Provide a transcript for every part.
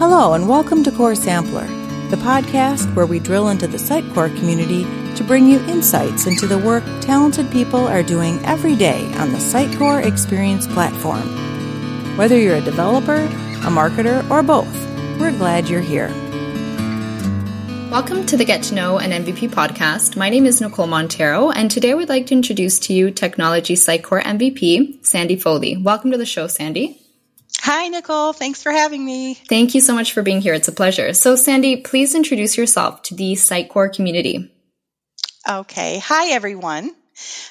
Hello, and welcome to Core Sampler, the podcast where we drill into the Sitecore community to bring you insights into the work talented people are doing every day on the Sitecore Experience platform. Whether you're a developer, a marketer, or both, we're glad you're here. Welcome to the Get to Know an MVP podcast. My name is Nicole Montero, and today we'd like to introduce to you Technology Sitecore MVP, Sandy Foley. Welcome to the show, Sandy. Hi, Nicole. Thanks for having me. Thank you so much for being here. It's a pleasure. So, Sandy, please introduce yourself to the Sitecore community. Okay. Hi, everyone.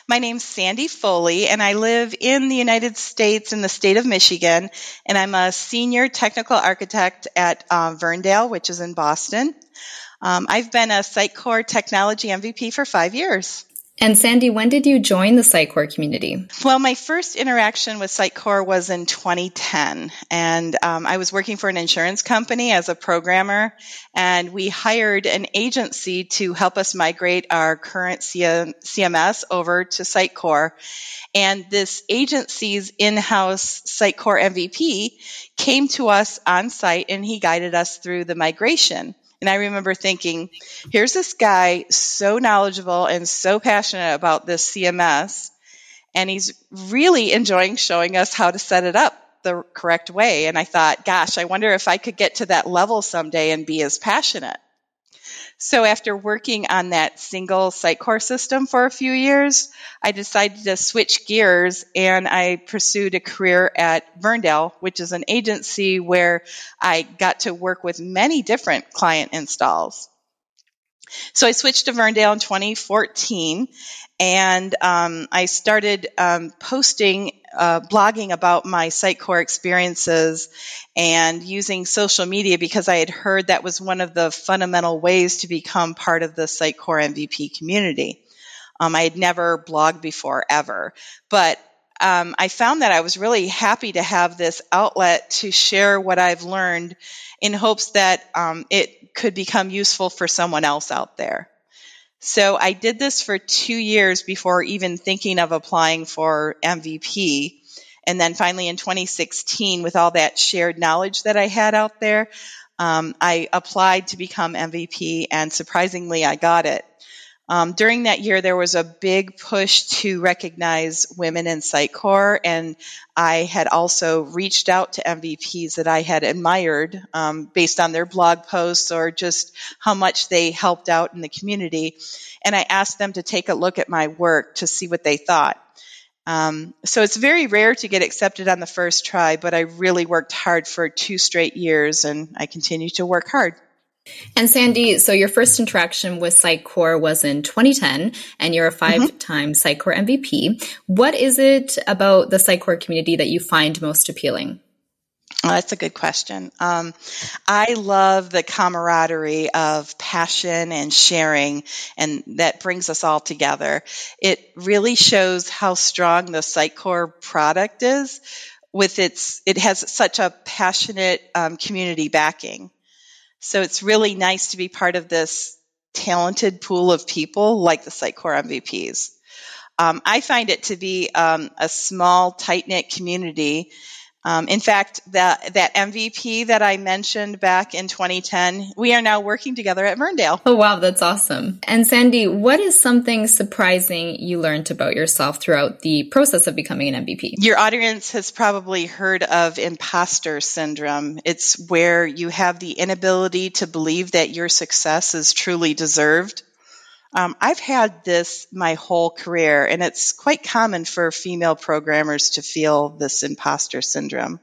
My name's Sandy Foley, and I live in the United States in the state of Michigan, and I'm a senior technical architect at uh, Verndale, which is in Boston. Um, I've been a Sitecore Technology MVP for five years. And Sandy, when did you join the Sitecore community? Well, my first interaction with Sitecore was in 2010, and um, I was working for an insurance company as a programmer, and we hired an agency to help us migrate our current CMS over to Sitecore. And this agency's in-house Sitecore MVP came to us on site, and he guided us through the migration. And I remember thinking, here's this guy so knowledgeable and so passionate about this CMS, and he's really enjoying showing us how to set it up the correct way. And I thought, gosh, I wonder if I could get to that level someday and be as passionate. So after working on that single Sitecore system for a few years, I decided to switch gears and I pursued a career at Verndale, which is an agency where I got to work with many different client installs. So I switched to Verndale in 2014 and um, I started um, posting, uh, blogging about my Sitecore experiences and using social media because I had heard that was one of the fundamental ways to become part of the Sitecore MVP community. Um, I had never blogged before ever, but um, I found that I was really happy to have this outlet to share what I've learned in hopes that um, it could become useful for someone else out there. So I did this for two years before even thinking of applying for MVP. And then finally in 2016, with all that shared knowledge that I had out there, um, I applied to become MVP and surprisingly I got it. Um, during that year, there was a big push to recognize women in Sitecore, and I had also reached out to MVPs that I had admired um, based on their blog posts or just how much they helped out in the community. And I asked them to take a look at my work to see what they thought. Um, so it's very rare to get accepted on the first try, but I really worked hard for two straight years, and I continue to work hard. And Sandy, so your first interaction with Sitecore was in 2010, and you're a mm-hmm. five-time mm-hmm. Sitecore MVP. What is it about the Sitecore community that you find most appealing? Oh, that's a good question. Um, I love the camaraderie of passion and sharing, and that brings us all together. It really shows how strong the Sitecore product is. With its, it has such a passionate um, community backing. So it's really nice to be part of this talented pool of people like the Sitecore MVPs. Um, I find it to be um, a small, tight knit community um, in fact, that that MVP that I mentioned back in 2010, we are now working together at Verndale. Oh wow, that's awesome! And Sandy, what is something surprising you learned about yourself throughout the process of becoming an MVP? Your audience has probably heard of imposter syndrome. It's where you have the inability to believe that your success is truly deserved um, I've had this my whole career, and it's quite common for female programmers to feel this imposter syndrome.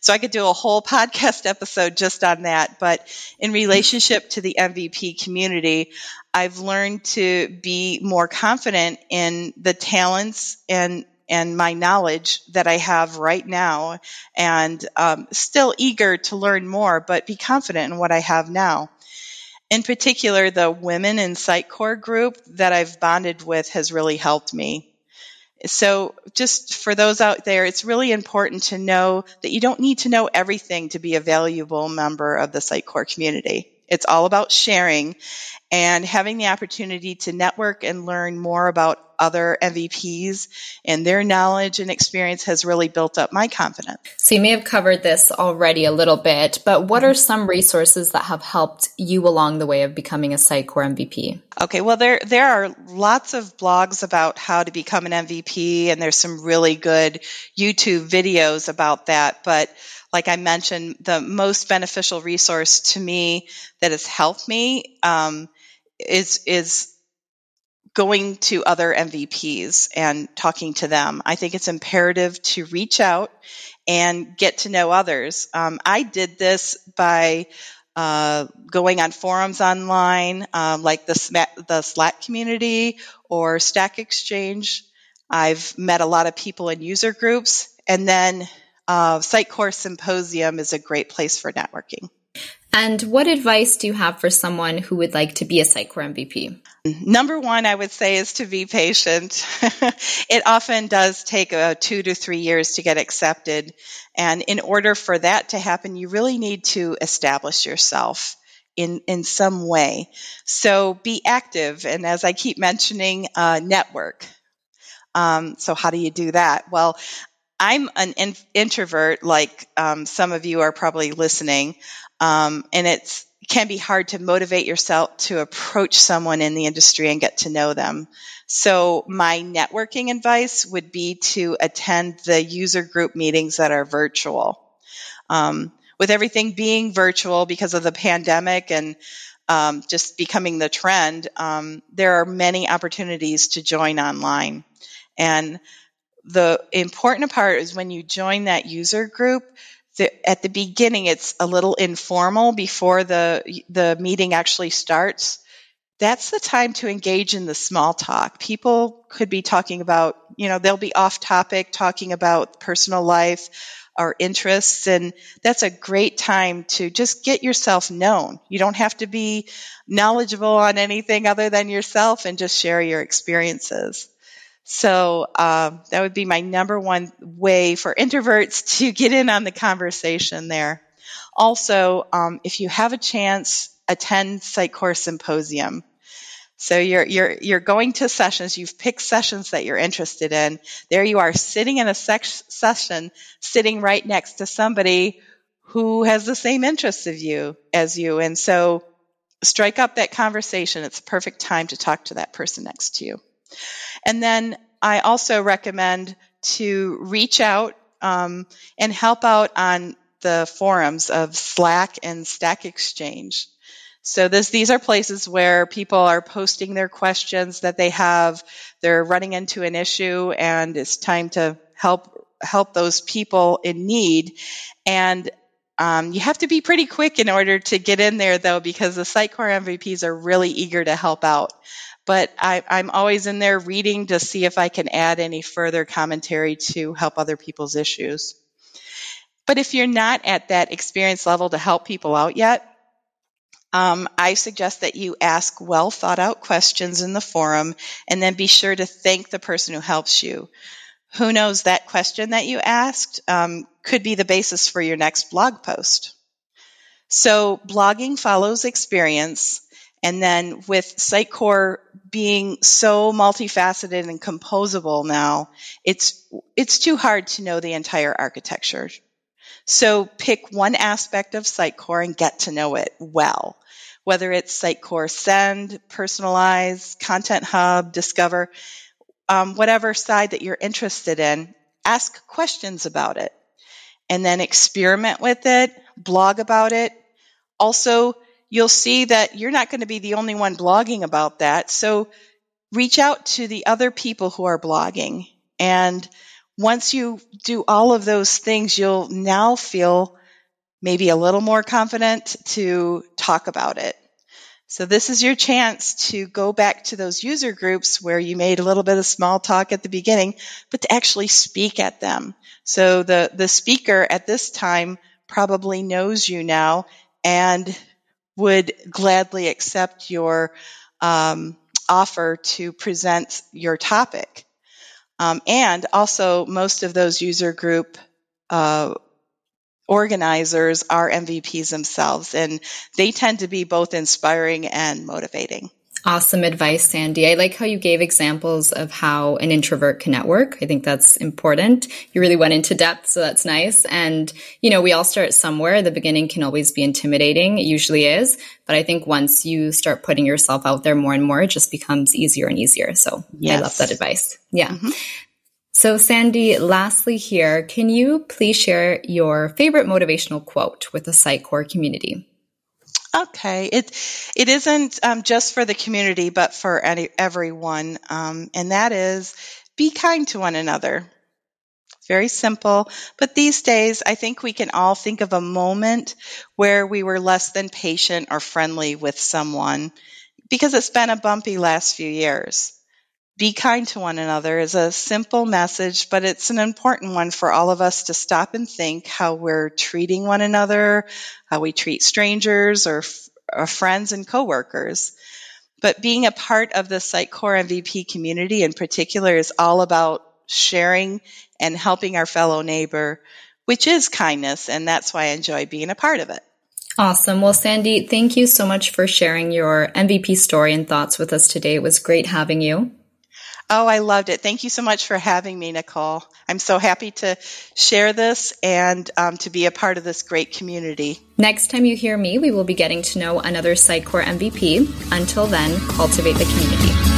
So I could do a whole podcast episode just on that. But in relationship to the MVP community, I've learned to be more confident in the talents and and my knowledge that I have right now, and um, still eager to learn more, but be confident in what I have now in particular, the women in Sitecore group that I've bonded with has really helped me. So, just for those out there, it's really important to know that you don't need to know everything to be a valuable member of the Sitecore community. It's all about sharing and having the opportunity to network and learn more about other MVPs and their knowledge and experience has really built up my confidence. So you may have covered this already a little bit, but what are some resources that have helped you along the way of becoming a Sitecore MVP? Okay, well there there are lots of blogs about how to become an MVP and there's some really good YouTube videos about that, but like I mentioned, the most beneficial resource to me that has helped me um, is is going to other MVPs and talking to them. I think it's imperative to reach out and get to know others. Um, I did this by uh, going on forums online, um, like the, the Slack community or Stack Exchange. I've met a lot of people in user groups, and then uh, Sitecore Symposium is a great place for networking. And what advice do you have for someone who would like to be a Sitecore MVP? Number one, I would say is to be patient. it often does take uh, two to three years to get accepted. And in order for that to happen, you really need to establish yourself in, in some way. So be active. And as I keep mentioning, uh, network. Um, so how do you do that? Well, I'm an in- introvert, like um, some of you are probably listening, um, and it can be hard to motivate yourself to approach someone in the industry and get to know them. So my networking advice would be to attend the user group meetings that are virtual. Um, with everything being virtual because of the pandemic and um, just becoming the trend, um, there are many opportunities to join online. And the important part is when you join that user group, the, at the beginning it's a little informal before the the meeting actually starts. That's the time to engage in the small talk. People could be talking about, you know, they'll be off topic talking about personal life or interests and that's a great time to just get yourself known. You don't have to be knowledgeable on anything other than yourself and just share your experiences. So uh, that would be my number one way for introverts to get in on the conversation there. Also, um, if you have a chance, attend Sitecore Symposium. So you're you're you're going to sessions. You've picked sessions that you're interested in. There you are, sitting in a session, sitting right next to somebody who has the same interests of you as you, and so strike up that conversation. It's a perfect time to talk to that person next to you. And then I also recommend to reach out um, and help out on the forums of Slack and Stack Exchange. So this, these are places where people are posting their questions that they have. They're running into an issue and it's time to help, help those people in need. And um, you have to be pretty quick in order to get in there though, because the Sitecore MVPs are really eager to help out but I, am always in there reading to see if I can add any further commentary to help other people's issues. But if you're not at that experience level to help people out yet, um, I suggest that you ask well thought out questions in the forum and then be sure to thank the person who helps you. Who knows that question that you asked um, could be the basis for your next blog post. So blogging follows experience. And then with Sitecore being so multifaceted and composable now, it's, it's too hard to know the entire architecture. So pick one aspect of Sitecore and get to know it well. Whether it's Sitecore Send, Personalize, Content Hub, Discover, um, whatever side that you're interested in, ask questions about it. And then experiment with it, blog about it. Also, you'll see that you're not going to be the only one blogging about that. So reach out to the other people who are blogging. And once you do all of those things, you'll now feel maybe a little more confident to talk about it. So this is your chance to go back to those user groups where you made a little bit of small talk at the beginning, but to actually speak at them. So the, the speaker at this time probably knows you now and would gladly accept your um, offer to present your topic. Um, and also, most of those user group uh, organizers are MVPs themselves, and they tend to be both inspiring and motivating. Awesome advice, Sandy. I like how you gave examples of how an introvert can network. I think that's important. You really went into depth, so that's nice. And, you know, we all start somewhere. The beginning can always be intimidating. It usually is. But I think once you start putting yourself out there more and more, it just becomes easier and easier. So yes. I love that advice. Yeah. Mm-hmm. So, Sandy, lastly, here, can you please share your favorite motivational quote with the Sitecore community? Okay, it it isn't um, just for the community, but for any, everyone, um, and that is be kind to one another. Very simple, but these days I think we can all think of a moment where we were less than patient or friendly with someone because it's been a bumpy last few years. Be kind to one another is a simple message, but it's an important one for all of us to stop and think how we're treating one another, how we treat strangers or, or uh, friends and coworkers. But being a part of the Sitecore MVP community in particular is all about sharing and helping our fellow neighbor, which is kindness. And that's why I enjoy being a part of it. Awesome. Well, Sandy, thank you so much for sharing your MVP story and thoughts with us today. It was great having you. Oh, I loved it. Thank you so much for having me, Nicole. I'm so happy to share this and um, to be a part of this great community. Next time you hear me, we will be getting to know another Sitecore MVP. Until then, cultivate the community.